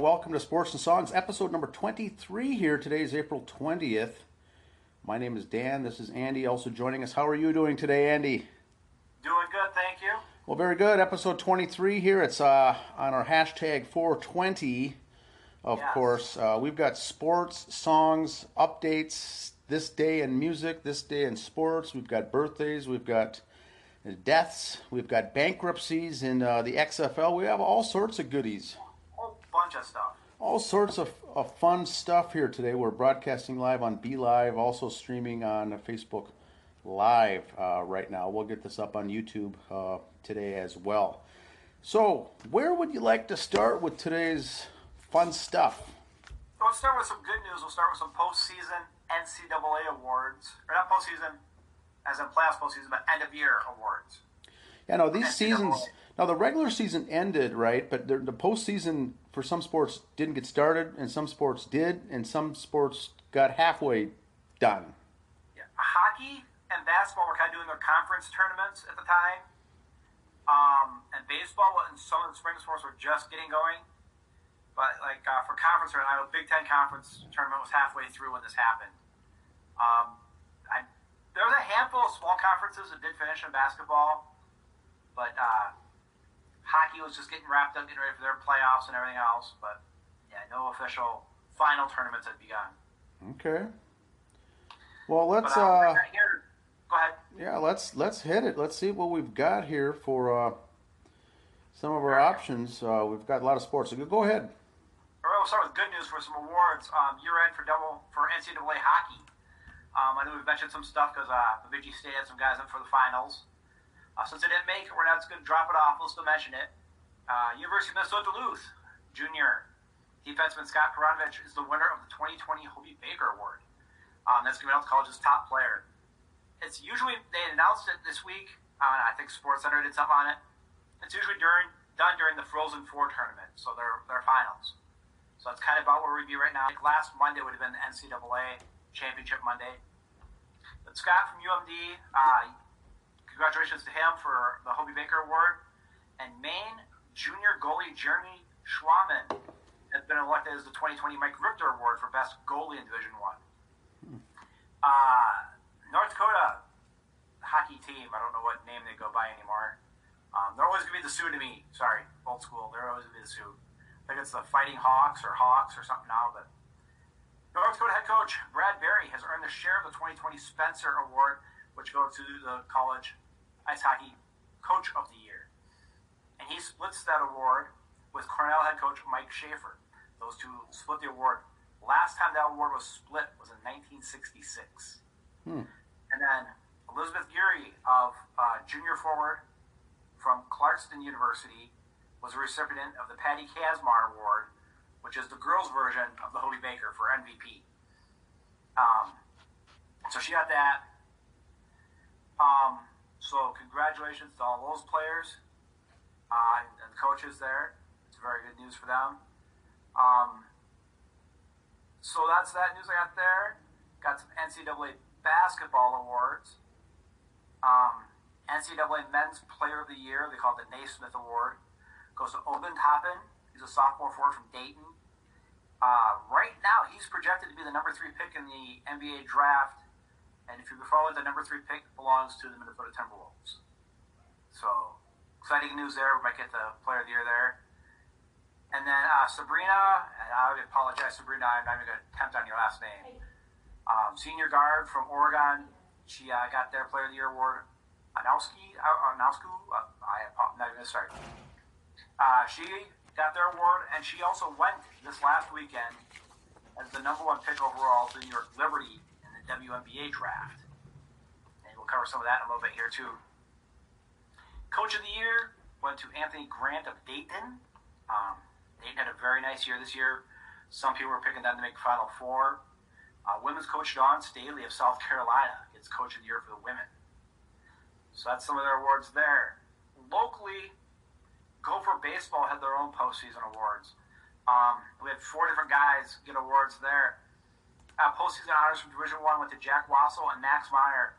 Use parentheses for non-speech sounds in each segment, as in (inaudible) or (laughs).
Welcome to Sports and Songs, episode number 23 here. Today is April 20th. My name is Dan. This is Andy also joining us. How are you doing today, Andy? Doing good, thank you. Well, very good. Episode 23 here. It's uh, on our hashtag 420, of Yes. course. Uh, we've got sports, songs, updates, this day in music, this day in sports. We've got birthdays, we've got deaths, we've got bankruptcies in uh, the XFL. We have all sorts of goodies. Bunch of stuff. all sorts of, of fun stuff here today. We're broadcasting live on Be Live, also streaming on Facebook Live uh, right now. We'll get this up on YouTube uh, today as well. So, where would you like to start with today's fun stuff? So let's start with some good news. We'll start with some postseason NCAA awards, or not postseason, as in playoffs postseason, but end of year awards. Yeah, no, these NCAA. seasons. Now the regular season ended, right? But the, the postseason for some sports didn't get started, and some sports did, and some sports got halfway done. Yeah. Hockey and basketball were kind of doing their conference tournaments at the time. Um, and baseball and some of the spring sports were just getting going. But like uh, for conference I know Big Ten conference tournament was halfway through when this happened. Um, I, there was a handful of small conferences that did finish in basketball, but uh, hockey was just getting wrapped up, getting ready for their playoffs and everything else. But yeah, no official final tournaments had begun. Okay. Well, let's. But, uh, Uh, right go ahead. Yeah, let's let's hit it. Let's see what we've got here for uh, some of our options. Uh, we've got a lot of sports. So go ahead. All right, we'll start with good news for some awards. Um, year end for double for NCAA hockey. Um, I know we've mentioned some stuff because uh, Bemidji State had some guys in for the finals. Uh, since they didn't make it, we're not just going to drop it off. We'll still mention it. Uh, University of Minnesota Duluth junior defenseman Scott Perunovich is the winner of the 2020 Hobey Baker Award. Um, that's given out to college's top player. It's usually they announced it this week. Uh, I think Sports Center did something on it. It's usually during done during the Frozen Four tournament, so their their finals. So that's kind of about where we'd be right now. Like last Monday would have been the NCAA Championship Monday. But Scott from UMD, uh, congratulations to him for the Hobey Baker Award. And Maine junior goalie Jeremy Swayman has been elected as the 2020 Mike Richter Award for Best Goalie in Division One. Uh, North Dakota hockey team, I don't know what name they go by anymore. Um, they're always going to be the Sioux to me. Sorry, old school. They're always to be the Sioux. I think it's the Fighting Hawks or Hawks or something now. But North Dakota head coach Brad Berry has earned the share of the 2020 Spencer Award, which goes to the college ice hockey coach of the year. And he splits that award with Cornell head coach Mike Schafer. Those two split the award. Last time that award was split was in 1966. And then Elizabeth Geary of uh, junior forward from Clarkston University was a recipient of the Patty Kazmaier Award, which is the girls' version of the Hobey Baker for MVP. Um, so she got that. Um, so congratulations to all those players uh, and coaches there. It's very good news for them. Um, so that's that news I got there. Got some NCAA basketball awards. Um, NCAA Men's Player of the Year, they call it the Naismith Award, goes to Ogun Toppin. He's a sophomore forward from Dayton. Uh, right now, he's projected to be the number three pick in the NBA draft. And if you follow it, the number three pick belongs to the Minnesota Timberwolves. So, exciting news there. We might get the Player of the Year there. And then uh, Sabrina, and I apologize, Sabrina, I'm not even going to attempt on your last name. Um, senior guard from Oregon. She uh, got their Player of the Year award. Anowski, uh, Anowsku, uh, I, I'm not even start. Uh, she got their award, and she also went this last weekend as the number one pick overall to New York Liberty the WNBA draft. And we'll cover some of that in a little bit here, too. Coach of the Year went to Anthony Grant of Dayton. Um, Dayton had a very nice year this year. Some people were picking them to make Final Four. Uh, women's coach Dawn Staley of South Carolina gets Coach of the Year for the women. So that's some of their awards there. Locally, Gopher Baseball had their own postseason awards. Um, we had four different guys get awards there. Uh, postseason honors from Division One went to Jack Wassel and Max Meyer,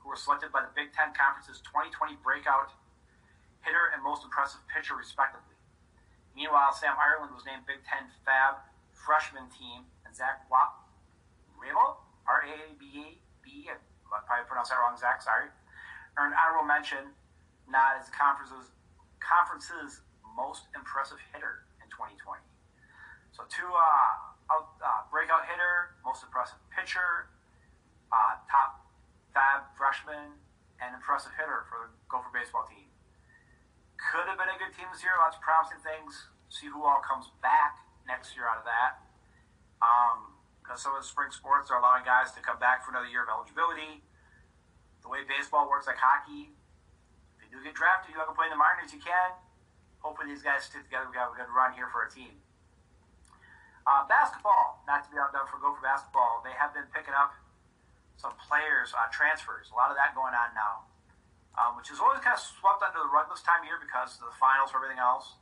who were selected by the Big Ten Conference's 2020 Breakout Hitter and Most Impressive Pitcher, respectively. Meanwhile, Sam Ireland was named Big Ten Fab Freshman Team, and Zach Wap, Rabel, R A B B, I probably pronounced that wrong, Zach, sorry, earned honorable mention, not as the conference's, conference's most impressive hitter in 2020. So, two uh, out, uh, breakout hitter, most impressive pitcher, uh, top fab freshman, and impressive hitter for the Gopher baseball team. Could have been a good team this year. Lots of promising things. See who all comes back next year out of that. Because um, some of the spring sports are allowing guys to come back for another year of eligibility. The way baseball works, like hockey, if you do get drafted, you have to play in the minors. You can. Hopefully, these guys stick together. We have a good run here for a team. Uh, basketball, not to be outdone for Gopher basketball, they have been picking up some players, uh, transfers. A lot of that going on now, um, which is always kind of swept under the rug this time of year because of the finals or everything else.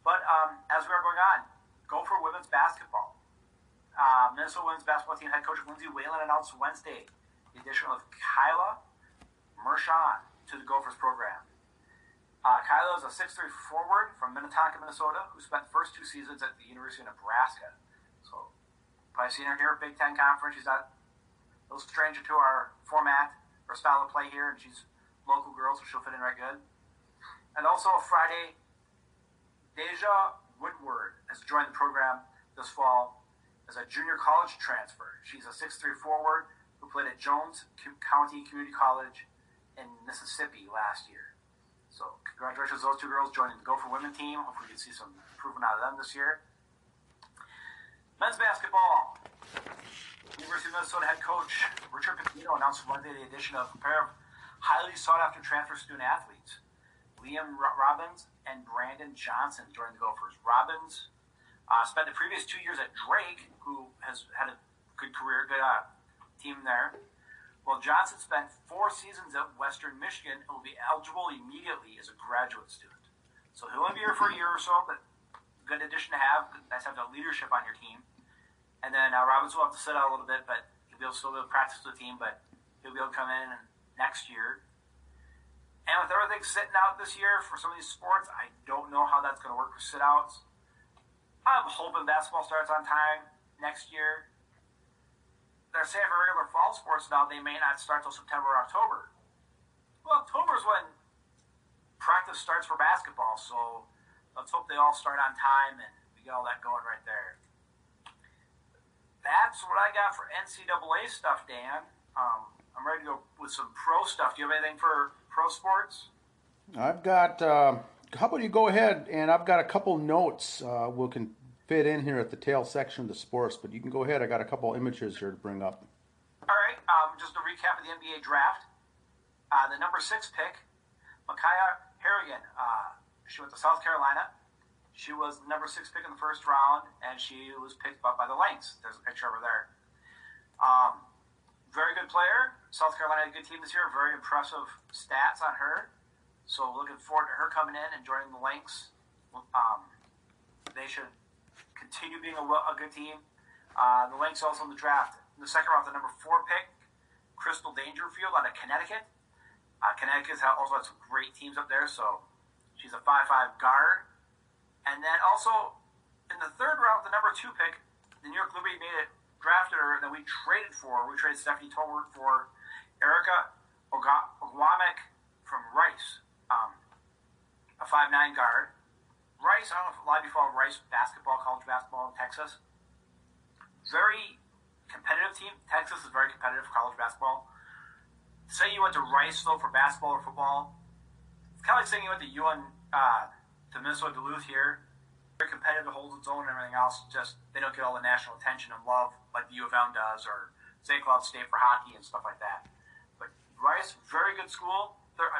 But um, as we are going on, Gopher women's basketball. Uh, Minnesota women's basketball team head coach Lindsay Whalen announced Wednesday the addition of Kyla Mershon to the Gophers program. Uh, Kyla is a 6'3 forward from Minnetonka, Minnesota, who spent the first two seasons at the University of Nebraska. So, probably seen her here at Big Ten Conference. She's not a little stranger to our format or style of play here, and she's local girl, so she'll fit in right good. And also, Friday, Deja Woodward has joined the program this fall as a junior college transfer. She's a 6'3 forward who played at Jones County Community College in Mississippi last year. So congratulations to those two girls joining the Gopher Women team. Hopefully we can see some improvement out of them this year. Men's basketball. University of Minnesota head coach Richard Pitino announced Monday the addition of a pair of highly sought after transfer student athletes. Liam Robbins and Brandon Johnson joined the Gophers. Robbins uh, spent the previous two years at Drake, who has had a good career, good uh, team there. Well, Johnson spent four seasons at Western Michigan and will be eligible immediately as a graduate student. So he'll be here for a year or so, but good addition to have. Nice to have the leadership on your team. And then uh, Robbins will have to sit out a little bit, but he'll be able to still be able to practice with the team, but he'll be able to come in next year. And with everything sitting out this year for some of these sports, I don't know how that's going to work for sit outs. I'm hoping basketball starts on time next year they're saying for regular fall sports now they may not start till September or October. Well, October is when practice starts for basketball, so let's hope they all start on time and we get all that going right there. That's what I got for NCAA stuff, Dan. Um, I'm ready to go with some pro stuff. Do you have anything for pro sports? I've got. Uh, how about you go ahead and I've got a couple notes. Uh, we can fit in here at the tail section of the sports, but you can go ahead. I got a couple images here to bring up. All right, um, just a recap of the NBA draft. Uh, the number six pick, Makaya Harrigan. Uh, she went to South Carolina. She was the number six pick in the first round, and she was picked up by the Lynx. There's a picture over there. Um, very good player. South Carolina had a good team this year. Very impressive stats on her. So looking forward to her coming in and joining the Lynx. Um, they should continue being a, a good team. Uh, the Lynx also in the draft. In the second round, the number four pick, Crystal Dangerfield out of Connecticut. Uh, Connecticut also has some great teams up there, so she's a five-five guard. And then also in the third round, the number two pick, the New York Liberty made it, drafted her, and then we traded for We traded Stephanie Talbot for Erica Ogwumike from Rice, um, a 5'9 guard. Rice, I don't know if a lot of you follow Rice basketball, college basketball in Texas. Very competitive team. Texas is very competitive for college basketball. Say you went to Rice though for basketball or football. It's kind of like saying you went to UN, uh, to Minnesota Duluth here. Very competitive, holds its own and everything else. Just they don't get all the national attention and love like the U of M does or St. Cloud State for hockey and stuff like that. But Rice, very good school. They're,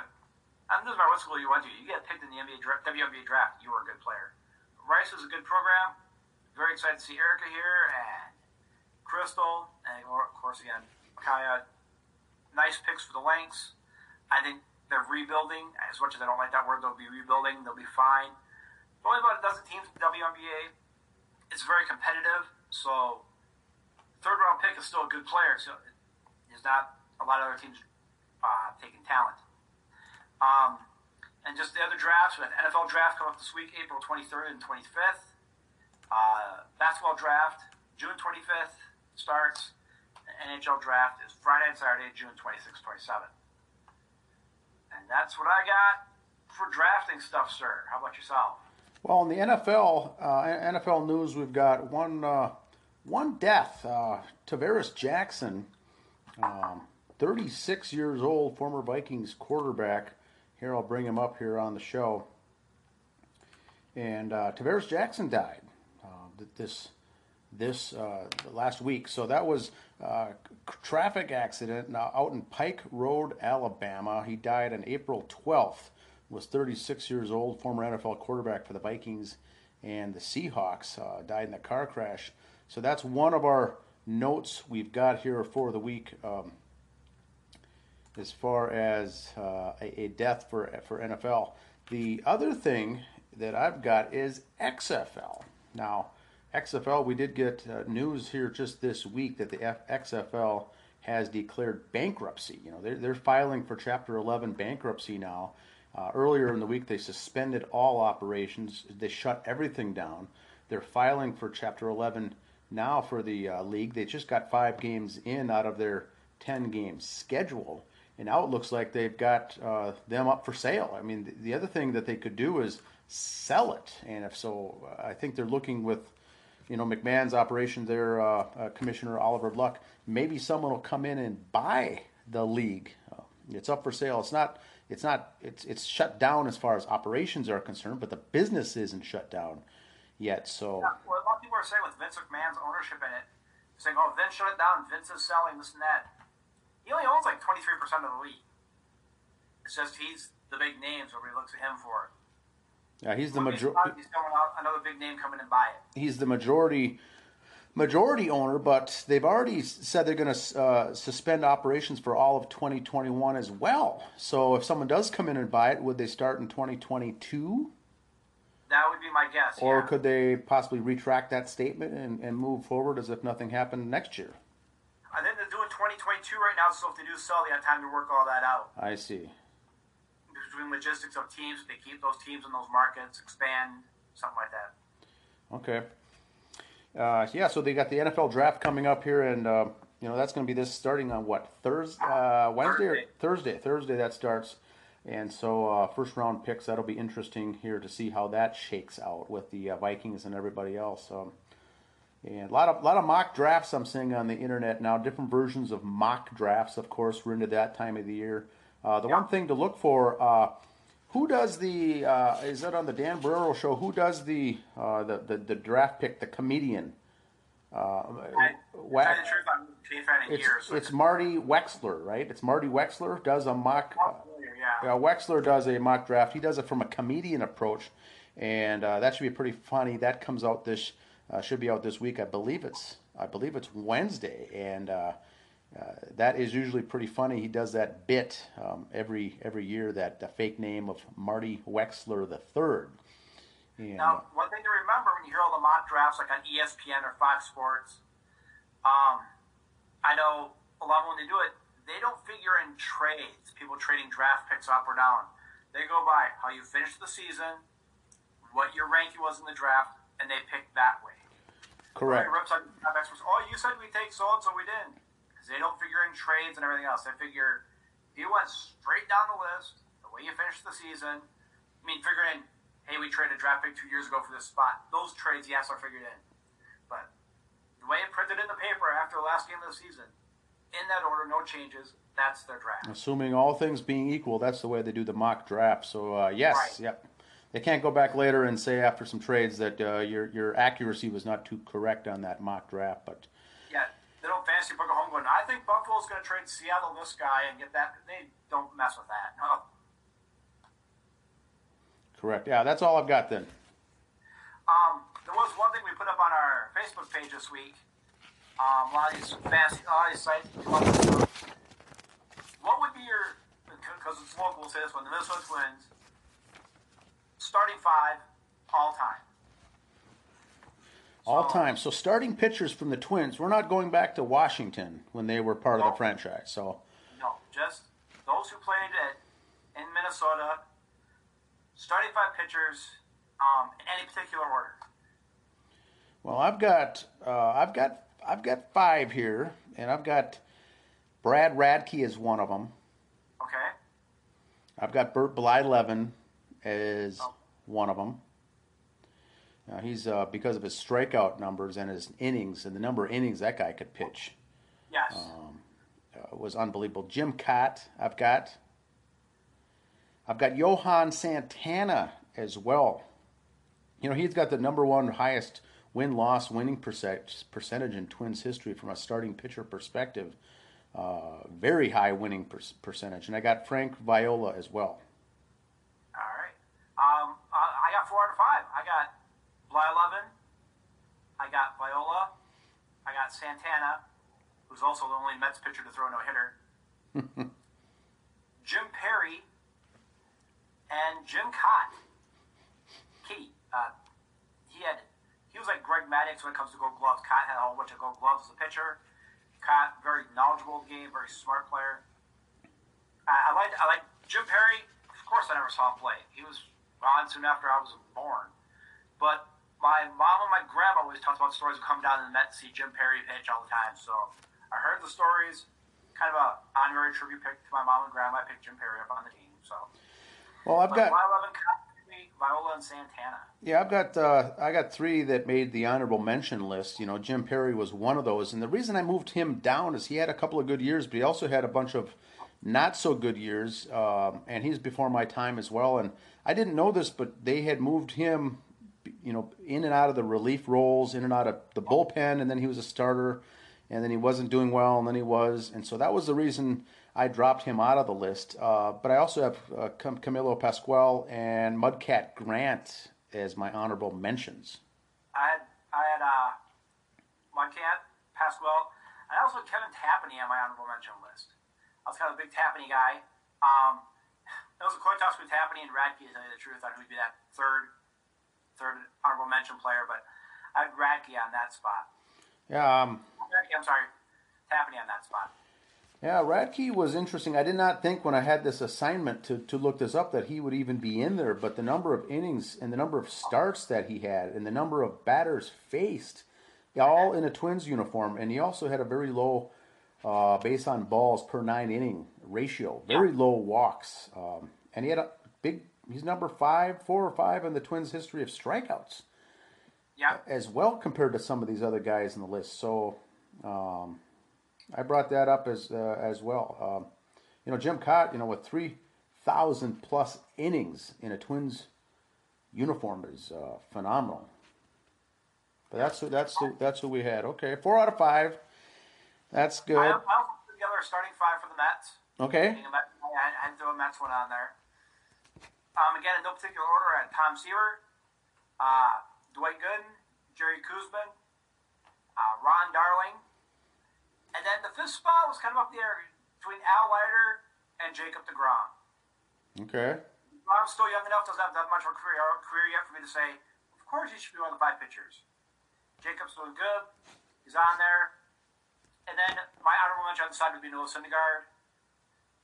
and doesn't matter what school you went to, you get picked in the NBA draft, WNBA draft, you were a good player. Rice is a good program. Very excited to see Erica here and Crystal, and of course again Kaya. Nice picks for the Lynx. I think they're rebuilding. As much as I don't like that word, they'll be rebuilding. They'll be fine. Only about a dozen teams in the WNBA. It's very competitive. So third round pick is still a good player. So there's not a lot of other teams uh, taking talent. Um, and just the other drafts. We have NFL draft coming up this week, April 23rd and 25th. Uh, basketball draft, June 25th starts. NHL draft is Friday and Saturday, June 26th, 27th. And that's what I got for drafting stuff, sir. How about yourself? Well, in the NFL, uh, NFL news, we've got one uh, one death. Uh, Tarvaris Jackson, um, 36 years old, former Vikings quarterback. Here, I'll bring him up here on the show. And uh, Tarvaris Jackson died uh, this this uh, last week. So that was a traffic accident now out in Pike Road, Alabama. He died on April 12th. Was 36 years old, former NFL quarterback for the Vikings and the Seahawks. Uh, died in a car crash. So that's one of our notes we've got here for the week. Um, as far as uh, a, a, death for for NFL. The other thing that I've got is XFL. Now, XFL, we did get uh, news here just this week that the F- XFL has declared bankruptcy. You know, they're, they're filing for Chapter 11 bankruptcy now. Uh, earlier in the week, they suspended all operations. They shut everything down. They're filing for Chapter 11 now for the uh, league. They just got five games in out of their 10 game schedule and now it looks like they've got uh, them up for sale. I mean, the, the, other thing that they could do is sell it, and if so, I think they're looking with, you know, McMahon's operation there, uh, uh, Commissioner Oliver Luck. Maybe someone will come in and buy the league. Uh, it's up for sale. It's not. It's not. It's it's shut down as far as operations are concerned, but the business isn't shut down yet. So. Yeah, well, a lot of people are saying with Vince McMahon's ownership in it, saying, "Oh, Vince shut it down. Vince is selling this and that." He only owns like 23% of the league. It's just he's the big names where we looks at him for it. Yeah, he's the majority. He's another big name coming and buy it. He's the majority majority owner, but they've already said they're going to uh, suspend operations for all of 2021 as well. So if someone does come in and buy it, would they start in 2022? That would be my guess. Or yeah. could they possibly retract that statement and, and move forward as if nothing happened next year? I think they're doing 2022 right now, so if they do sell, they have time to work all that out. I see. Between logistics of teams, they keep those teams in those markets, expand, something like that. Okay. Uh, yeah, so they got the NFL draft coming up here, and uh, you know that's going to be this starting on what Thursday, uh, Wednesday, Thursday. or Thursday? Thursday that starts, and so uh, first round picks that'll be interesting here to see how that shakes out with the uh, Vikings and everybody else. Um, and a lot of a lot of mock drafts I'm seeing on the internet now. Different versions of mock drafts, of course. We're into that time of the year. Uh, the yeah. one thing to look for: uh, who does the? Uh, is that on the Dan Barreiro show? Who does the uh, the, the, the draft pick? The comedian. Uh, I, it's, it's Marty Wexler, right? It's Marty Wexler does a mock. Uh, yeah. Wexler does a mock draft. He does it from a comedian approach, and that should be pretty funny. That comes out this uh, should be out this week. I believe it's I believe it's Wednesday, and uh, uh, that is usually pretty funny. He does that bit um, every every year. That the fake name of Marty Wexler the third. now, one thing to remember when you hear all the mock drafts, like on ESPN or Fox Sports, um, I know a lot of when they do it, they don't figure in trades. People trading draft picks up or down. They go by how you finished the season, what your ranking was in the draft, and they pick that way. Correct. Right, oh, you said we take so and so we didn't. Because they don't figure in trades and everything else. They figure if you went straight down the list, the way you finished the season, I mean, figuring, hey, we traded a draft pick two years ago for this spot. Those trades, yes, are figured in. But the way it printed in the paper after the last game of the season, in that order, no changes, that's their draft. Assuming all things being equal, that's the way they do the mock draft. So, uh, yes, right. yep they can't go back later and say after some trades that uh, your your accuracy was not too correct on that mock draft. But yeah, they don't fancy book a home going. I think Buffalo's going to trade Seattle this guy and get that. They don't mess with that. No. Correct. Yeah, that's all I've got then. Um, there was one thing we put up on our Facebook page this week. Um, a lot of these fancy, a lot of these sites. What would be your? Because it's local, we'll say this one: the Minnesota Twins starting five all time. All so, time. So starting pitchers from the Twins. We're not going back to Washington when they were part no, of the franchise. So no, just those who played at, in Minnesota starting five pitchers um, in any particular order. Well, I've got uh, I've got I've got five here, and I've got Brad Radke is one of them. Okay. I've got Bert Blyleven as Oh. One of them. Now he's uh, because of his strikeout numbers and his innings and the number of innings that guy could pitch Yes. uh, was unbelievable. Jim Kaat, I've got. I've got Johan Santana as well. You know, he's got the number one highest win loss winning percent, percentage in Twins history from a starting pitcher perspective. Uh, very high winning per- percentage. And I got Frank Viola as well. by 11, I got Viola, I got Santana, who's also the only Mets pitcher to throw no hitter, (laughs) Jim Perry, and Jim Kaat. Kitty, uh, he had he was like Greg Maddux when it comes to Gold Gloves. Kaat had a whole bunch of Gold Gloves as a pitcher. Kaat, very knowledgeable game, very smart player. I, I like I like Jim Perry. Of course, I never saw him play. He was gone soon after I was born, but my mom and my grandma always talked about stories of coming down to the Mets to see Jim Perry pitch all the time. So I heard the stories. Kind of a honorary tribute pick to my mom and grandma. I picked Jim Perry up on the team. So Well, I've but got Viola, Viola and Santana. yeah, I've got uh, I got three that made the honorable mention list. You know, Jim Perry was one of those, and the reason I moved him down is he had a couple of good years, but he also had a bunch of not so good years, um, and he's before my time as well. And I didn't know this, but they had moved him, you know, in and out of the relief roles, in and out of the bullpen, and then he was a starter, and then he wasn't doing well, and then he was, and so that was the reason I dropped him out of the list. Uh, but I also have uh, Cam- Camilo Pascual and Mudcat Grant as my honorable mentions. I had I had uh, Marquette, Pasquale, I also had Kevin Tapani on my honorable mention list. I was kind of a big Tapani guy. Um, it was a coin toss between Tapani and Radke, to tell you the truth, on who'd be that third third honorable mention player, but I had Radke on that spot. Yeah, um, Radke, I'm sorry, Tapani on that spot. yeah, Radke was interesting. I did not think when I had this assignment to, to look this up that he would even be in there, but the number of innings and the number of starts that he had and the number of batters faced, all in a Twins uniform, and he also had a very low uh, base on balls per nine inning ratio, very low walks, um, and he had a big. He's number five, four or five in the Twins' history of strikeouts Yeah, as well compared to some of these other guys in the list. So um, I brought that up as uh, as well. Um, you know, Jim Kaat, you know, with three thousand plus innings in a Twins uniform is uh, phenomenal. But that's who, that's who, that's who we had. Okay, four out of five. That's good. I, I also put together a starting five for the Mets. Okay. Being a I had to throw a Mets one on there. Um, again, in no particular order, I had Tom Seaver, uh, Dwight Gooden, Jerry Koosman, uh, Ron Darling, and then the fifth spot was kind of up there between Al Leiter and Jacob DeGrom. Okay. DeGrom's still young enough, doesn't have that much of a career, career yet for me to say, of course he should be one of the five pitchers. Jacob's doing good. He's on there. And then my honorable mention on the side would be Noah Syndergaard.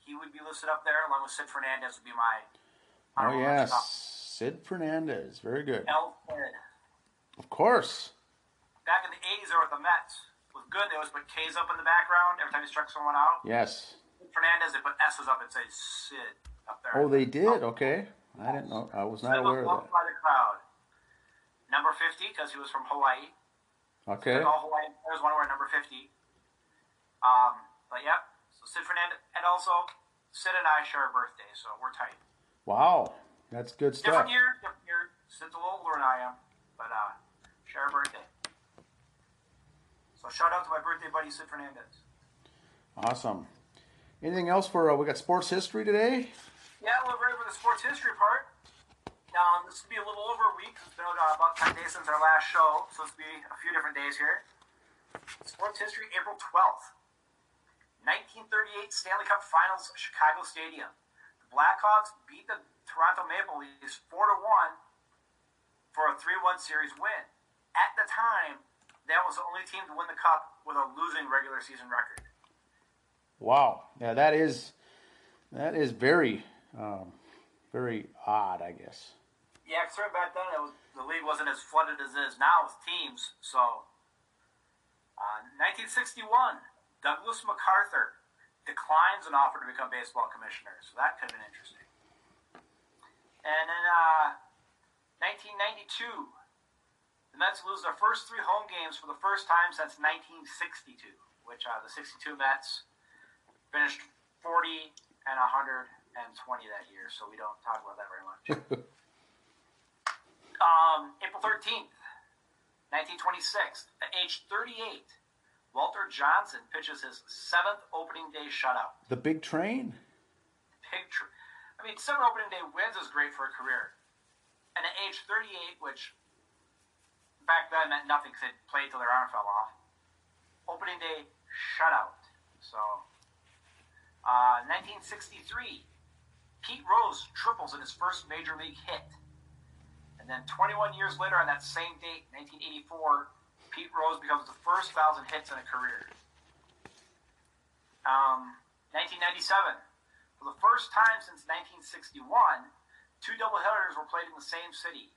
He would be listed up there, along with Sid Fernandez would be my Oh yes. Sid Fernandez. Very good. Sid. Of course. Back in the 80s, they were with the Mets. Was good. They always put K's up in the background every time he struck someone out. Yes. Sid Fernandez, they put S's up and say Sid up there. Oh, they did. Okay. I didn't know. I was not Sid aware was of loved by the crowd. Number 50, because he was from Hawaii. that. Okay. All Hawaiian players want to wear number 50. Um, but yep, so Sid Fernandez, and also Sid and I share a birthday, so we're tight. Wow, that's good stuff. Different year, different year. Sid's a little older than I am, but uh, share a birthday. So shout out to my birthday buddy Sid Fernandez. Awesome. Anything else for uh, we got sports history today? Yeah, we're ready for the sports history part. Now, this will be a little over a week. It's been uh, about 10 days since our last show, so it's be a few different days here. Sports history, April 12th. 1938 Stanley Cup Finals, Chicago Stadium. Blackhawks beat the Toronto Maple Leafs 4 to 1 for a 3 1 series win. At the time, that was the only team to win the cup with a losing regular season record. Wow. Yeah, that is that is very um, very odd, I guess. Yeah, because back then it was, the league wasn't as flooded as it is now with teams. So, uh, 1961, Douglas MacArthur declines an offer to become baseball commissioner. So that could have been interesting. And in uh, 1992, the Mets lose their first three home games for the first time since 1962, which uh, the 62 Mets finished 40 and 120 that year, so we don't talk about that very much. (laughs) um, April 13th, 1926, at age 38, Walter Johnson pitches his seventh opening day shutout. The big train? Big train. I mean, seven opening day wins is great for a career. And at age 38, which back then meant nothing because they played till their arm fell off, opening day shutout. So, uh, 1963, Pete Rose triples in his first major league hit. And then 21 years later, on that same date, 1984, Pete Rose becomes the first thousand hits in a career. Um, 1997, for the first time since 1961, two double doubleheaders were played in the same city,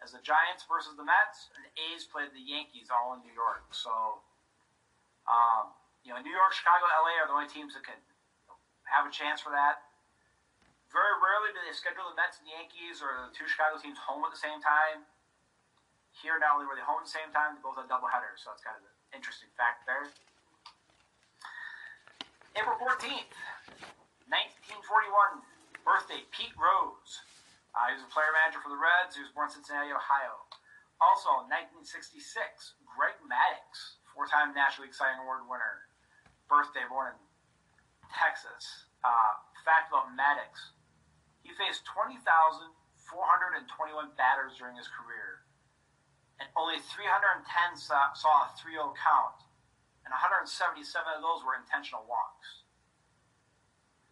as the Giants versus the Mets, and the A's played the Yankees all in New York. So, um, you know, New York, Chicago, LA are the only teams that can have a chance for that. Very rarely do they schedule the Mets and Yankees or the two Chicago teams home at the same time. Here, not only were they home at the same time, they both had double headers, so that's kind of an interesting fact there. April 14th, 1941, birthday, Pete Rose. Uh, he was a player manager for the Reds. He was born in Cincinnati, Ohio. Also, 1966, Greg Maddux, four-time National League Cy Young Award winner. Birthday, born in Texas. Uh, fact about Maddux, he faced 20,421 batters during his career, and only 310 saw, saw a 3-0 count, and 177 of those were intentional walks.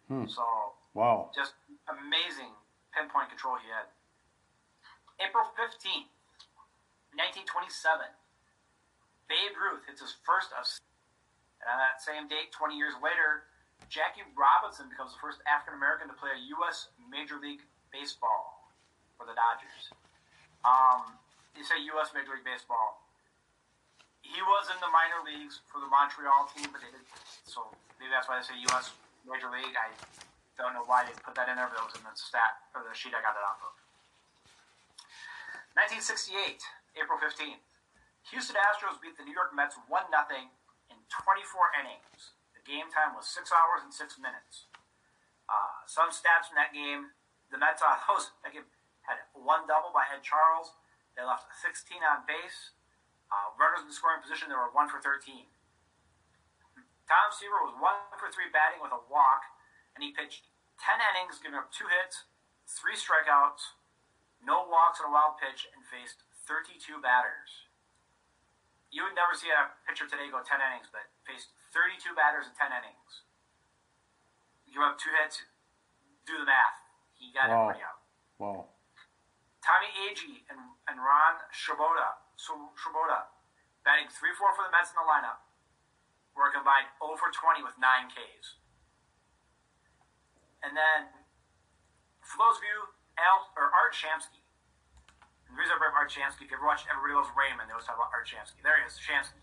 Hmm. So, wow, just amazing pinpoint control he had. April 15th, 1927, Babe Ruth hits his first of, and on that same date, 20 years later, Jackie Robinson becomes the first African American to play a U.S. Major League Baseball for the Dodgers. Um, you say U.S. Major League Baseball. He was in the minor leagues for the Montreal team, but they did so maybe that's why they say U.S. Major League. I don't know why they put that in there, but it was in the stat or the sheet I got it off of. 1968, April 15th. Houston Astros beat the New York Mets 1 0 in 24 innings. The game time was 6 hours and 6 minutes. Uh, some stats from that game the Mets uh, those, (laughs) that game had one double by Ed Charles. They left 16 on base. Uh, runners in scoring position, they were 1 for 13. Tom Seaver was 1 for 3 batting with a walk, and he pitched 10 innings, giving up two hits, three strikeouts, no walks on a wild pitch, and faced 32 batters. You would never see a pitcher today go 10 innings, but faced 32 batters in 10 innings. Give up two hits, do the math. He got Wow. everybody out. wow. Tommy Agee and, and Ron Swoboda, Swoboda batting 3 4 for the Mets in the lineup, were combined 0 for 20 with 9 Ks. And then, for those of you, Al, or Art Shamsky, and the reason I bring up Art Shamsky, if you ever watched Everybody Loves Raymond, they always talk about Art Shamsky. There he is, Shamsky.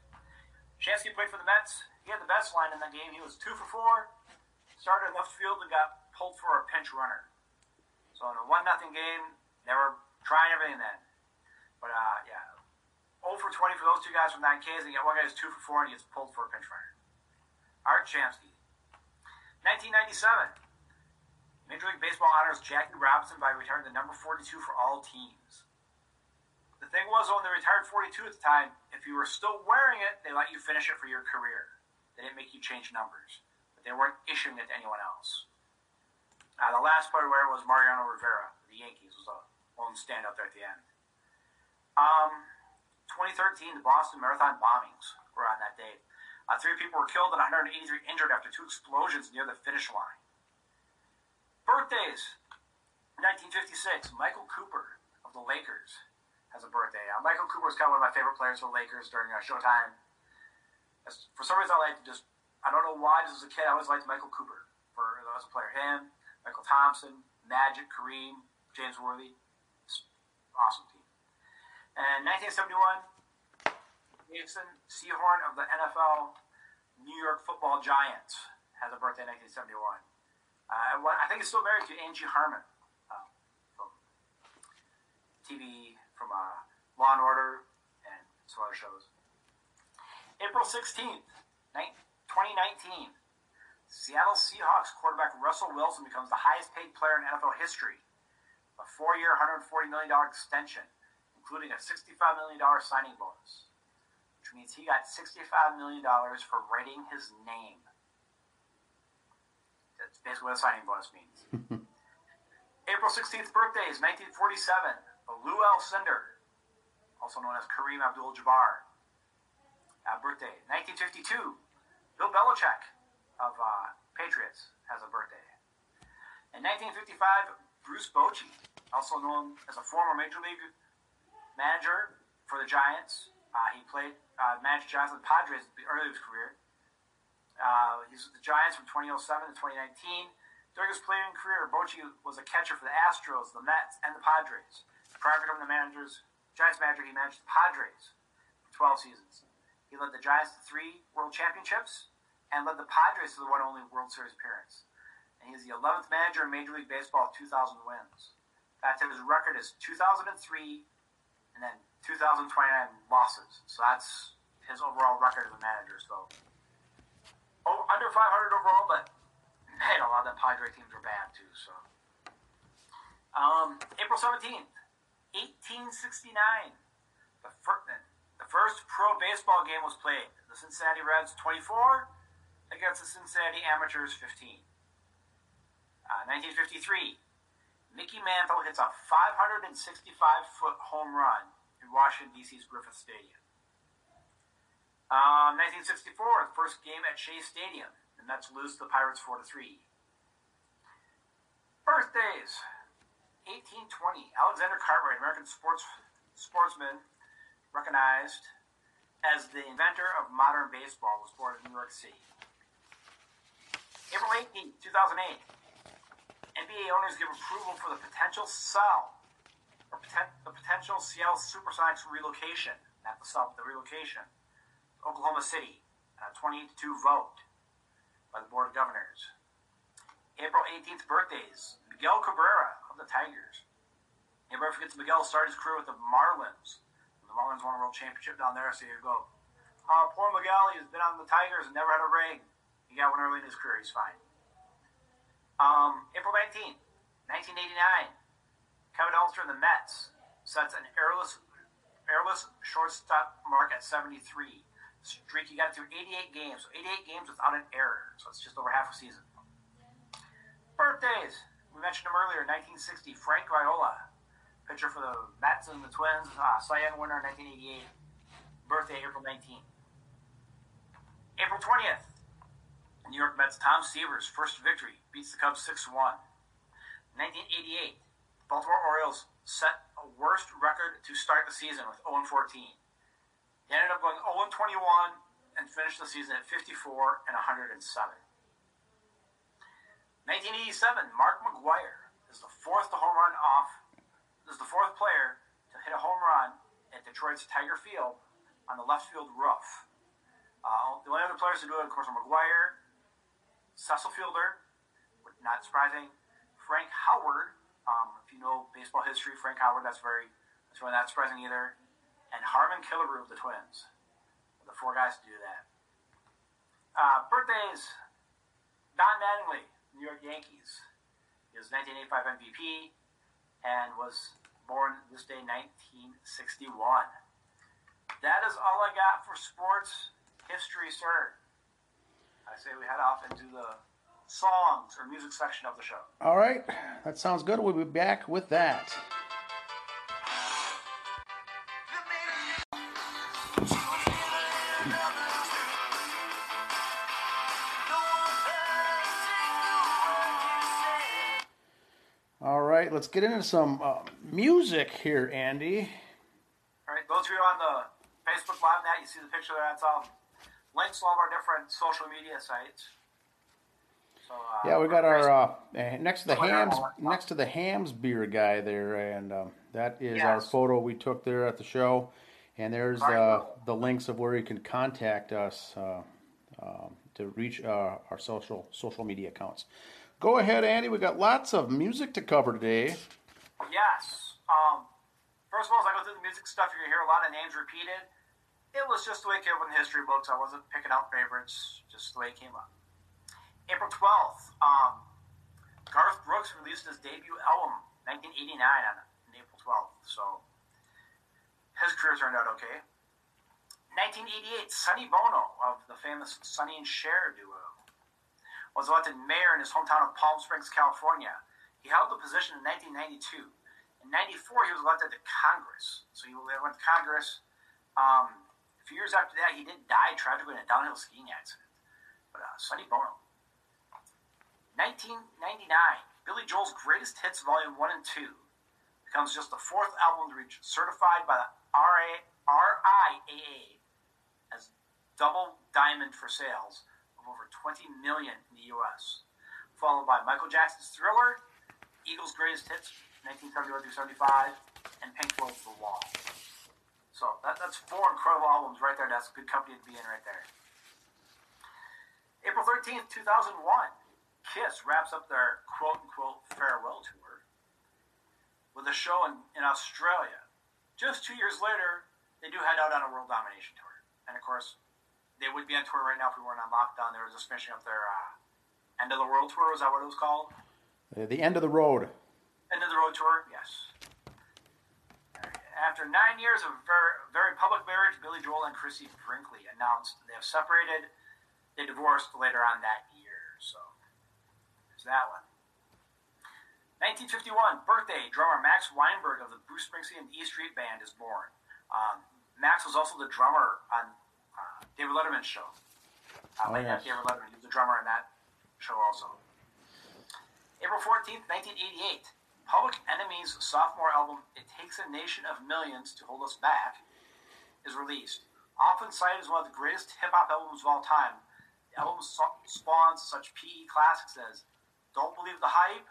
Shamsky played for the Mets. He had the best line in that game. He was 2 for 4, started in left field and got pulled for a pinch runner. So in a 1 nothing game, they were trying everything then. But uh, yeah, 0 for 20 for those two guys from 9 Ks, and you got one guy who's 2 for 4 and he gets pulled for a pinch runner. Art Shamsky. 1997. Major League Baseball honors Jackie Robinson by retiring the number 42 for all teams. The thing was, when they retired 42 at the time, if you were still wearing it, they let you finish it for your career. They didn't make you change numbers, but they weren't issuing it to anyone else. Uh, the last player to wear it was Mariano Rivera. The Yankees was a lone standout there at the end. Um, 2013, the Boston Marathon bombings were on that day. Uh, three people were killed and 183 injured after two explosions near the finish line. Birthdays. 1956, Michael Cooper of the Lakers has a birthday. Uh, Michael Cooper is kind of one of my favorite players for the Lakers during uh, Showtime. As, for some reason, I like to just, I don't know why, just as a kid, I always liked Michael Cooper for as a player. Him, Michael Thompson, Magic, Kareem, James Worthy. Awesome. And 1971, Jason Sehorn of the NFL New York Football Giants has a birthday in 1971. Uh, I think he's still married to Angie Harmon uh, from TV, from uh, Law and Order, and some other shows. April 16th, 2019, Seattle Seahawks quarterback Russell Wilson becomes the highest paid player in NFL history. A four year, $140 million extension, including a $65 million signing bonus, which means he got $65 million for writing his name. That's basically what a signing bonus means. (laughs) April 16th birthday is 1947. Lou Alcindor, also known as Kareem Abdul Jabbar. Uh, birthday. 1952. Bill Belichick of uh, Patriots has a birthday. In 1955, Bruce Bochy, also known as a former Major League manager for the Giants, uh, he played uh, managed Giants with Padres early in his career. Uh, he's with the Giants from 2007 to 2019. During his playing career, Bochy was a catcher for the Astros, the Mets, and the Padres. Prior to becoming the manager's Giants manager, he managed the Padres for 12 seasons. He led the Giants to three World Championships and led the Padres to the one only World Series appearance. And he's the 11th manager in Major League Baseball with 2,000 wins. That his record is 2003 and then 2,029 losses. So that's his overall record as a manager. So oh, under 500 overall, but man, a lot of the Padre teams are bad too. So um, April 17th, 1869, the first, the first pro baseball game was played. The Cincinnati Reds 24 against the Cincinnati Amateurs 15. Uh, 1953, Mickey Mantle hits a 565 foot home run in Washington, D.C.'s Griffith Stadium. Um, 1964, the first game at Shea Stadium. The Mets lose to the Pirates 4 3. Birthdays 1820, Alexander Cartwright, American sports sportsman recognized as the inventor of modern baseball, was born in New York City. April 18, 2008, NBA owners give approval for the potential sell or poten- the potential Seattle Supersonics relocation, not the sell, the relocation, Oklahoma City, a 28 2 vote by the Board of Governors. April 18th birthdays, Miguel Cabrera of the Tigers. Everybody forgets Miguel started his career with the Marlins the Marlins won a world championship down there, so you go. Uh, poor Miguel, he's been on the Tigers and never had a ring. He got one early in his career, he's fine. Um, April 19th, 1989, Kevin Elster and the Mets sets an airless, airless shortstop mark at 73. Streak, he got it through 88 games, so 88 games without an error, so it's just over half a season. Birthdays, we mentioned him earlier, 1960, Frank Viola, pitcher for the Mets and the Twins, uh, Cy Young winner in 1988. Birthday April 19th. April 20th, New York Mets Tom Seaver's first victory beats the Cubs 6 1. 1988, Baltimore Orioles set a worst record to start the season with 0 14. They ended up going 0 21 and finished the season at 54 and 107. 1987, Mark McGwire is the fourth to home run off is the fourth player to hit a home run at Detroit's Tiger Field on the left field roof. Uh, the only other players to do it, of course, are McGwire, Cecil Fielder, not surprising, Frank Howard. Um, if you know baseball history, Frank Howard, that's very, that's really not surprising either. And Harmon Killebrew of the Twins. The four guys to do that. Uh, birthdays Don Mattingly, New York Yankees. He was 1985 MVP and was born this day, 1961. That is all I got for sports history, sir. I say we head off and do the songs or music section of the show. All right, that sounds good. We'll be back with that. right, let's get into some uh, music here, Andy. All right, those of you on the Facebook Live now, you see the picture there. That's all links to all of our different social media sites. Uh, Yeah, we got our uh, eh, next to the hams and all that. next to the hams beer guy there, and um, that is our photo we took there at the show. And there's uh, the links of where you can contact us uh, um, to reach uh, our social social media accounts. Go ahead, Andy. We got lots of music to cover today. Yes. Um, first of all, as I go through the music stuff, you're gonna hear a lot of names repeated. It was just the way it came up in the history books. I wasn't picking out favorites, just the way it came up. April 12th, um, Garth Brooks released his debut album, 1989, on April 12th. So his career turned out okay. 1988, Sonny Bono of the famous Sonny and Cher duo was elected mayor in his hometown of Palm Springs, California. He held the position in 1992. In 94, he was elected to Congress. So he went to Congress. Um, a few years after that, he did die tragically in a downhill skiing accident. But uh, Sonny Bono. 1999, Billy Joel's Greatest Hits Volume 1 and 2 becomes just the fourth album to reach certified by the RIAA as double diamond for sales of over 20 million in the U.S., followed by Michael Jackson's Thriller, Eagles' Greatest Hits 1971 through 75, and Pink Floyd's The Wall. So that, that's four incredible albums right there. That's a good company to be in right there. April 13th, 2001, Kiss wraps up their quote unquote farewell tour with a show in, in Australia. Just two years later, they do head out on a world domination tour. And of course, they would be on tour right now if we weren't on lockdown. They were just finishing up their uh, end of the world tour. Is that what it was called? Uh, The end of the road. End of the road tour? Yes. After nine years of very, very public marriage, Billy Joel and Christie Brinkley announced they have separated. They divorced later on that year. So there's that one. 1951, birthday, drummer Max Weinberg of the Bruce Springsteen E Street Band is born. Um, Max was also the drummer on uh, David Letterman's show. Uh, Oh, yes. David Letterman, he was the drummer in that show also. April 14th, 1988, Public Enemy's sophomore album, It Takes a Nation of Millions to Hold Us Back, is released. Often cited as one of the greatest hip hop albums of all time, the album spawns such PE classics as Don't Believe the Hype,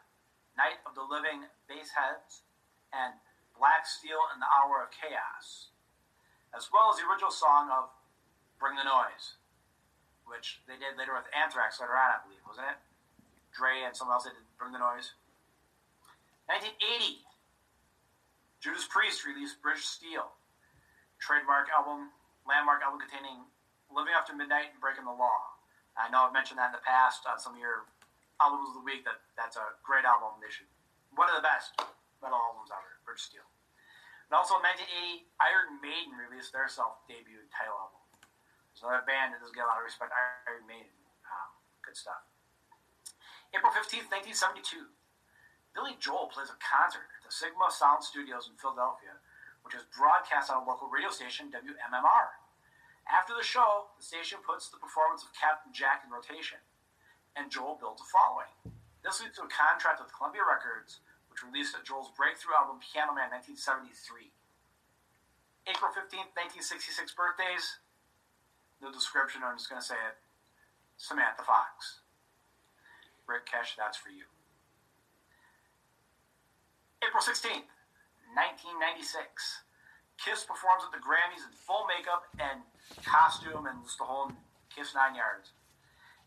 Night of the Living Bassheads, and Black Steel in the Hour of Chaos, as well as the original song of Bring the Noise, which they did later with Anthrax later on, I believe, wasn't it? Dre and someone else did Bring the Noise. 1980, Judas Priest released British Steel, trademark album, landmark album containing Living After Midnight and Breaking the Law. I know I've mentioned that in the past on some of your albums of the week. That that's a great album. They should one of the best metal albums ever. British Steel. And also in 1980, Iron Maiden released their self debut title album. There's another band that doesn't get a lot of respect. Iron Maiden, um, good stuff. April 15th, 1972. Billy Joel plays a concert at the Sigma Sound Studios in Philadelphia, which is broadcast on a local radio station, WMMR. After the show, the station puts the performance of Captain Jack in rotation, and Joel built a following. This leads to a contract with Columbia Records, which released Joel's breakthrough album Piano Man 1973. April 15th, 1966 birthdays. No description, I'm just going to say it. Samantha Fox. Rick Kesh, that's for you. April 16th, 1996. Kiss performs at the Grammys in full makeup and costume and just the whole Kiss nine yards.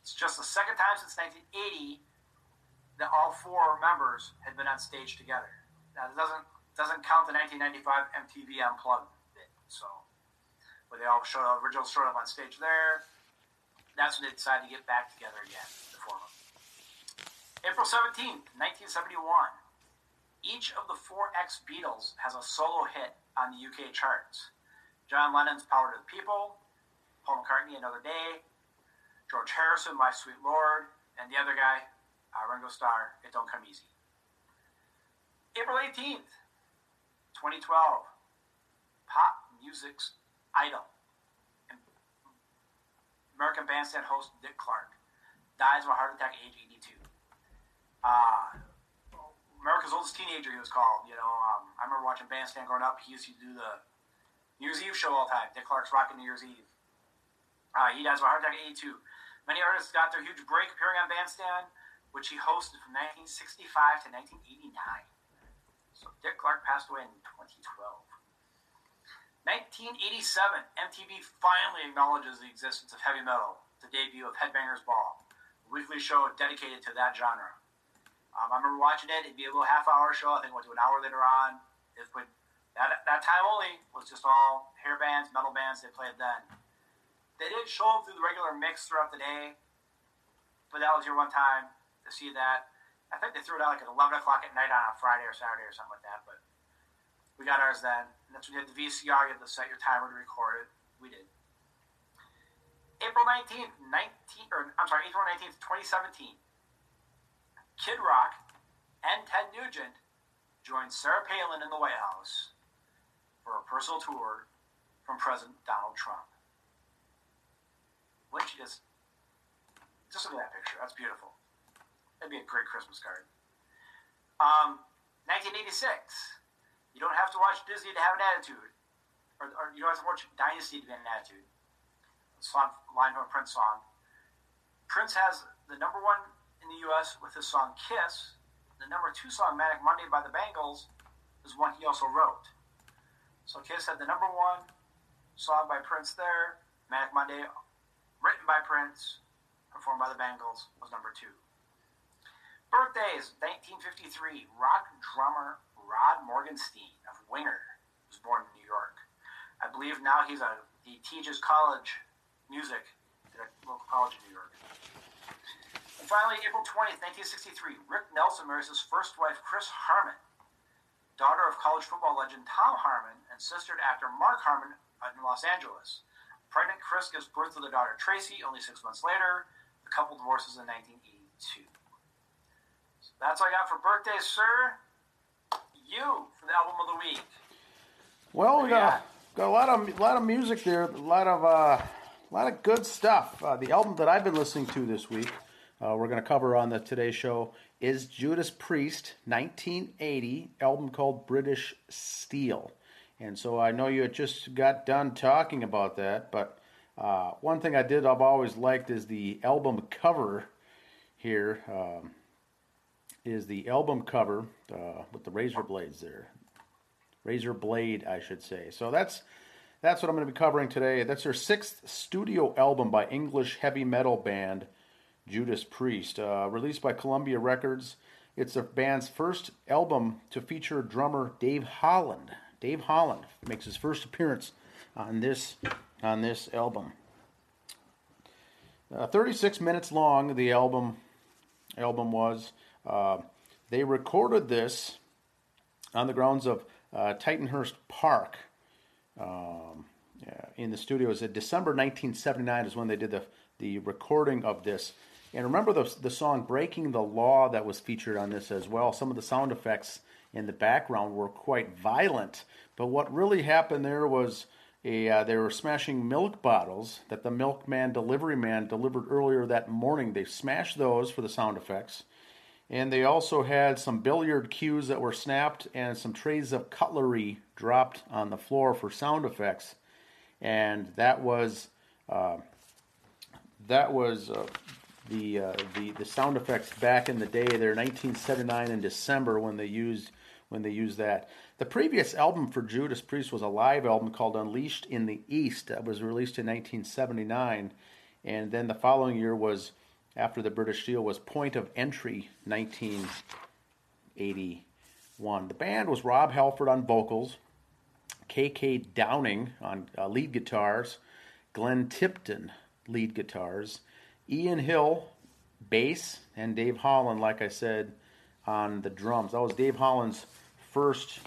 It's just the second time since 1980 that all four members had been on stage together. Now, it doesn't doesn't count the 1995 MTV Unplugged bit. So, where they all showed up, original showed up on stage there. That's when they decided to get back together again, the four of them. April 17th, 1971. Each of the four ex Beatles has a solo hit on the UK charts. John Lennon's Power to the People, Paul McCartney, Another Day, George Harrison, My Sweet Lord, and the other guy, uh, Ringo Starr, It Don't Come Easy. April 18th, 2012. Pop music's idol. American Bandstand host Dick Clark dies of a heart attack at age 82. Uh, America's oldest teenager, he was called. You know, um, I remember watching Bandstand growing up. He used to do the New Year's Eve show all the time. Dick Clark's rocking New Year's Eve. Uh, he dies of a heart attack at 82. Many artists got their huge break appearing on Bandstand, which he hosted from 1965 to 1989. So Dick Clark passed away in 2012. 1987, MTV finally acknowledges the existence of heavy metal, the debut of Headbangers Ball, a weekly show dedicated to that genre. Um, I remember watching it. It'd be a little half-hour show. I think it went to an hour later on. It would that that time only was just all hair bands, metal bands. They played then. They did show up through the regular mix throughout the day, but that was your one time to see that. I think they threw it out like at 11 o'clock at night on a Friday or Saturday or something like that. But we got ours then. And that's when you had the VCR. You had to set your timer to record it. We did. April 19th, 19, or I'm sorry, April 19th, 2017. Kid Rock and Ted Nugent joined Sarah Palin in the White House for a personal tour from President Donald Trump. You just just look at that picture? That's beautiful. That'd be a great Christmas card. Um, 1986. You don't have to watch Disney to have an attitude, or, or you don't have to watch Dynasty to be an attitude. Song line from a Prince song. Prince has the number one in the U.S. with his song "Kiss." The number two song "Manic Monday" by the Bangles is one he also wrote. So Kiss had the number one song by Prince there. Manic Monday, written by Prince, performed by the Bangles, was number two. Birthdays 1953. Rock drummer Rod Morgenstein of Winger was born in New York. I believe now he's a he teaches college music at a local college in New York. And finally, April 20th, 1963, Rick Nelson marries his first wife, Chris Harmon, daughter of college football legend Tom Harmon and sister to actor Mark Harmon in Los Angeles. Pregnant Chris gives birth to their daughter Tracy only six months later. The couple divorces in 1982. So that's all I got for birthdays, sir you for the album of the week? Well, we got, got a lot of lot of music there, a lot of uh, a lot of good stuff. Uh, the album that I've been listening to this week, uh, we're going to cover on the Today Show, is Judas Priest, 1980 album called British Steel. And so I know you had just got done talking about that, but uh, one thing I did I've always liked is the album cover here. Um, is the album cover uh, with the razor blades there. Razor blade, I should say. So that's that's what I'm going to be covering today. That's their sixth studio album by English heavy metal band Judas Priest, uh, released by Columbia Records. It's the band's first album to feature drummer Dave Holland. Dave Holland makes his first appearance on this on this album. Uh, 36 minutes long. The album album was. Uh, they recorded this on the grounds of uh, Tittenhurst Park um, in the studios. In December 1979 is when they did the, the recording of this. And remember the, the song Breaking the Law that was featured on this as well. Some of the sound effects in the background were quite violent. But what really happened there was a, uh, they were smashing milk bottles that the milkman delivery man delivered earlier that morning. They smashed those for the sound effects. And they also had some billiard cues that were snapped and some trays of cutlery dropped on the floor for sound effects. And that was uh, that was uh, the, uh, the the sound effects back in the day. There, 1979 in December when they used when they used that. The previous album for Judas Priest was a live album called Unleashed in the East that was released in 1979, and then the following year was after the British Steel was Point of Entry 1981. The band was Rob Halford on vocals, KK Downing on uh, lead guitars, Glenn Tipton lead guitars, Ian Hill bass, and Dave Holland, like I said, on the drums. That was Dave Holland's first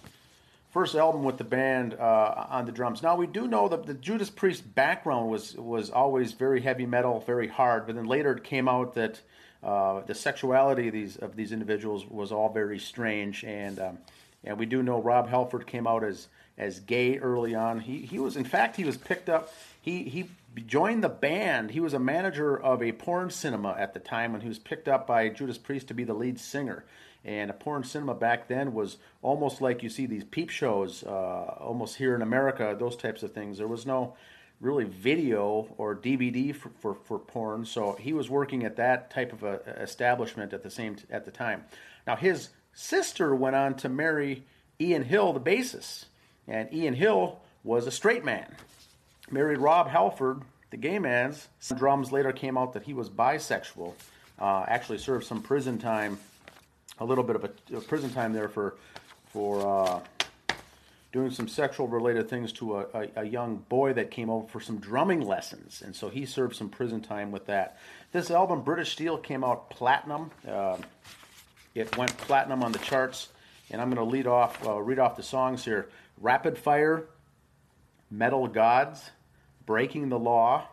first album with the band uh, on the drums. Now we do know that the Judas Priest background was was always very heavy metal, very hard. But then later it came out that uh, the sexuality of these of these individuals was all very strange, and um, and we do know Rob Halford came out as as gay early on. He he was in fact he was picked up. He he joined the band. He was a manager of a porn cinema at the time when he was picked up by Judas Priest to be the lead singer. And a porn cinema back then was almost like you see these peep shows, uh, almost here in America, those types of things. There was no, really video or DVD for, for, for porn. So he was working at that type of a establishment at the same t- at the time. Now his sister went on to marry Ian Hill, the bassist, and Ian Hill was a straight man. Married Rob Halford, the gay man's. Some drums later came out that he was bisexual. Uh, actually served some prison time, a little bit of a, a prison time there for for. Uh, doing some sexual related things to a, a, a, young boy that came over for some drumming lessons. And so he served some prison time with that. This album, British Steel, came out platinum. Uh, it went platinum on the charts. And I'm going to lead off, uh, read off the songs here Rapid Fire, Metal Gods, Breaking the Law.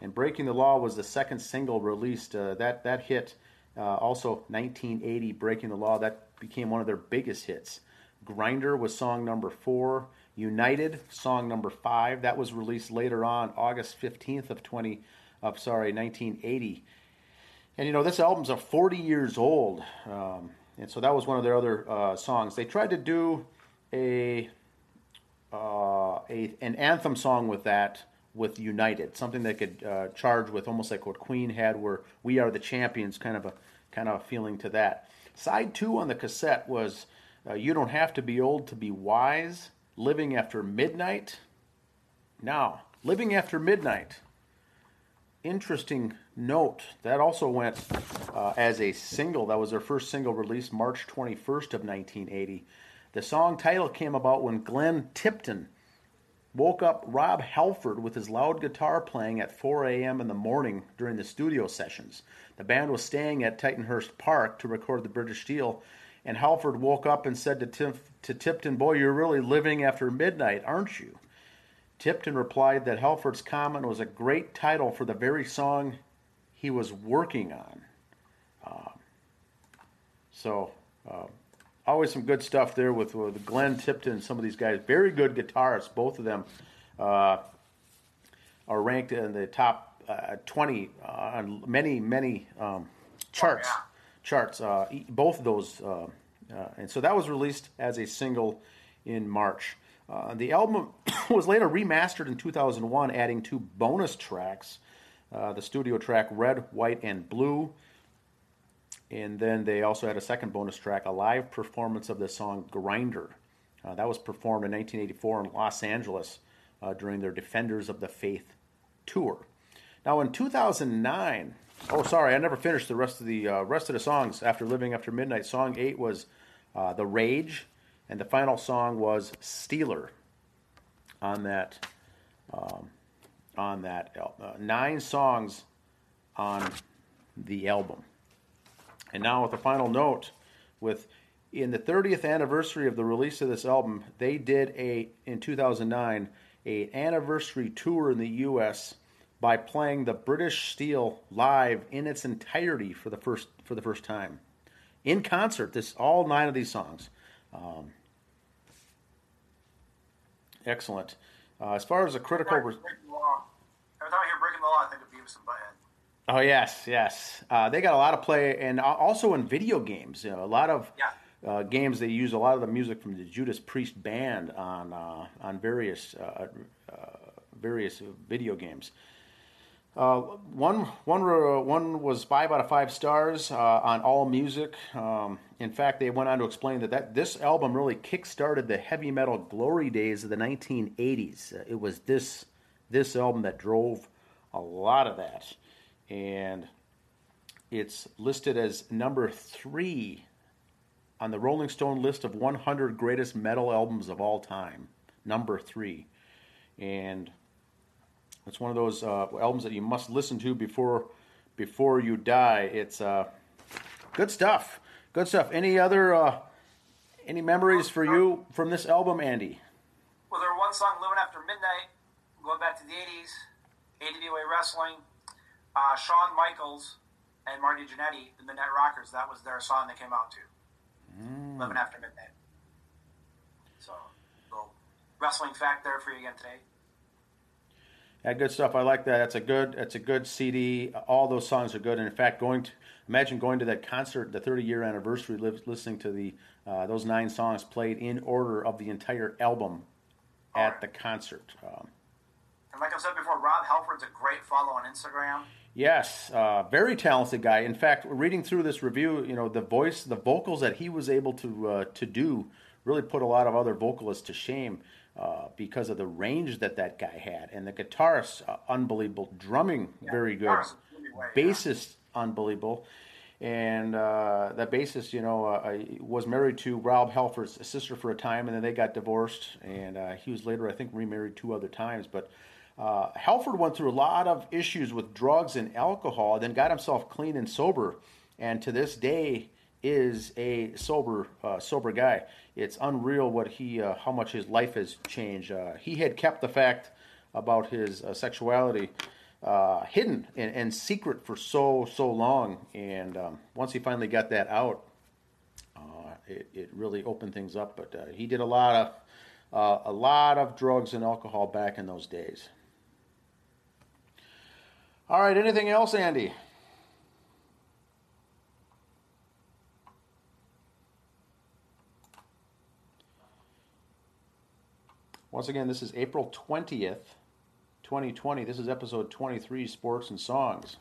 And Breaking the Law was the second single released. Uh, that, that hit uh, also 1980, Breaking the Law. That became one of their biggest hits. Grinder was song number four. United, song number five. That was released later on, August 15th of 20, of sorry, 1980. And you know, this album's a 40 years old. Um, and so that was one of their other uh, songs. They tried to do a, uh, a an anthem song with that with United, something they could uh, charge with, almost like what Queen had, where "We Are the Champions," kind of a kind of a feeling to that. Side two on the cassette was uh, you don't have to be old to be wise. Living after midnight. Now, living after midnight. Interesting note. That also went uh, as a single. That was their first single released March 21st of 1980. The song title came about when Glenn Tipton woke up Rob Halford with his loud guitar playing at 4 a.m. in the morning during the studio sessions. The band was staying at Tittenhurst Park to record the British Steel, and Halford woke up and said to, Tim, to Tipton, Boy, you're really living after midnight, aren't you? Tipton replied that Halford's comment was a great title for the very song he was working on. Uh, so, uh, always some good stuff there with, with Glenn Tipton and some of these guys. Very good guitarists, both of them uh, are ranked in the top uh, 20 uh, on many, many um, charts. Oh, yeah charts. Uh, both of those, uh, uh, and so that was released as a single in March. Uh, the album (coughs) was later remastered in 2001, adding two bonus tracks: uh, the studio track "Red, White, and Blue." And then they also had a second bonus track, a live performance of the song "Grinder." Uh, that was performed in 1984 in Los Angeles during their Defenders of the Faith tour. Now, in 2009, Oh, sorry, I never finished the rest of the uh, rest of the songs after Living After Midnight. Song eight was uh, "The Rage," and the final song was "Stealer." On that, um, on that uh, nine songs on the album, and now with a final note, with in the 30th anniversary of the release of this album, they did a in 2009 a anniversary tour in the U.S by playing the British Steel live in its entirety for the first for the first time in concert. This all nine of these songs. Um, excellent. Uh, as far as the critical. Every time I hear breaking the law, I think of Beavis and Butthead. Oh yes, yes. Uh, they got a lot of play, and also in video games. You know, a lot of yeah. uh, games they use a lot of the music from the Judas Priest band on uh, on various uh, uh, various video games. Uh, one, one, one was five out of five stars uh, on All Music. Um, in fact, they went on to explain that, that this album really kick-started the heavy metal glory days of the 1980s. Uh, it was this this album that drove a lot of that, and it's listed as number three on the Rolling Stone list of 100 greatest metal albums of all time. Number three, and it's one of those uh, albums that you must listen to before before you die. It's uh, good stuff. Good stuff. Any other uh, any memories for you from this album, Andy? Well, there one song, "Living After Midnight," going back to the '80s, AWA Wrestling, uh, Shawn Michaels and Marty Jannetty, the Midnight Rockers. That was their song that came out too. Mm. "Living After Midnight." So, little wrestling fact there for you again today. Yeah, good stuff. I like that. That's a good. That's a good CD. All those songs are good. And in fact, going to imagine going to that concert, the 30 year anniversary, listening to the uh, those nine songs played in order of the entire album at the concert. Um, And like I said before, Rob Halford's a great follow on Instagram. Yes, uh, very talented guy. In fact, reading through this review, you know, the voice, the vocals that he was able to uh, to do really put a lot of other vocalists to shame uh, because of the range that that guy had, and the guitarist, uh, unbelievable, drumming, Yeah, very good, way, yeah. bassist, unbelievable. And uh, that bassist, you know, uh, was married to Rob Halford's sister for a time, and then they got divorced. And uh, he was later, I think, remarried two other times. But uh, Halford went through a lot of issues with drugs and alcohol, then got himself clean and sober, and to this day is a sober uh, sober guy. It's unreal what he uh, how much his life has changed. Uh, he had kept the fact about his uh, sexuality uh, hidden and, and secret for so so long, and um, once he finally got that out, it, it really opened things up. But he did a lot of a lot of drugs and alcohol back in those days. All right, anything else, Andy? Once again, this is April 20th, 2020. This is episode 23 Sports and Songs.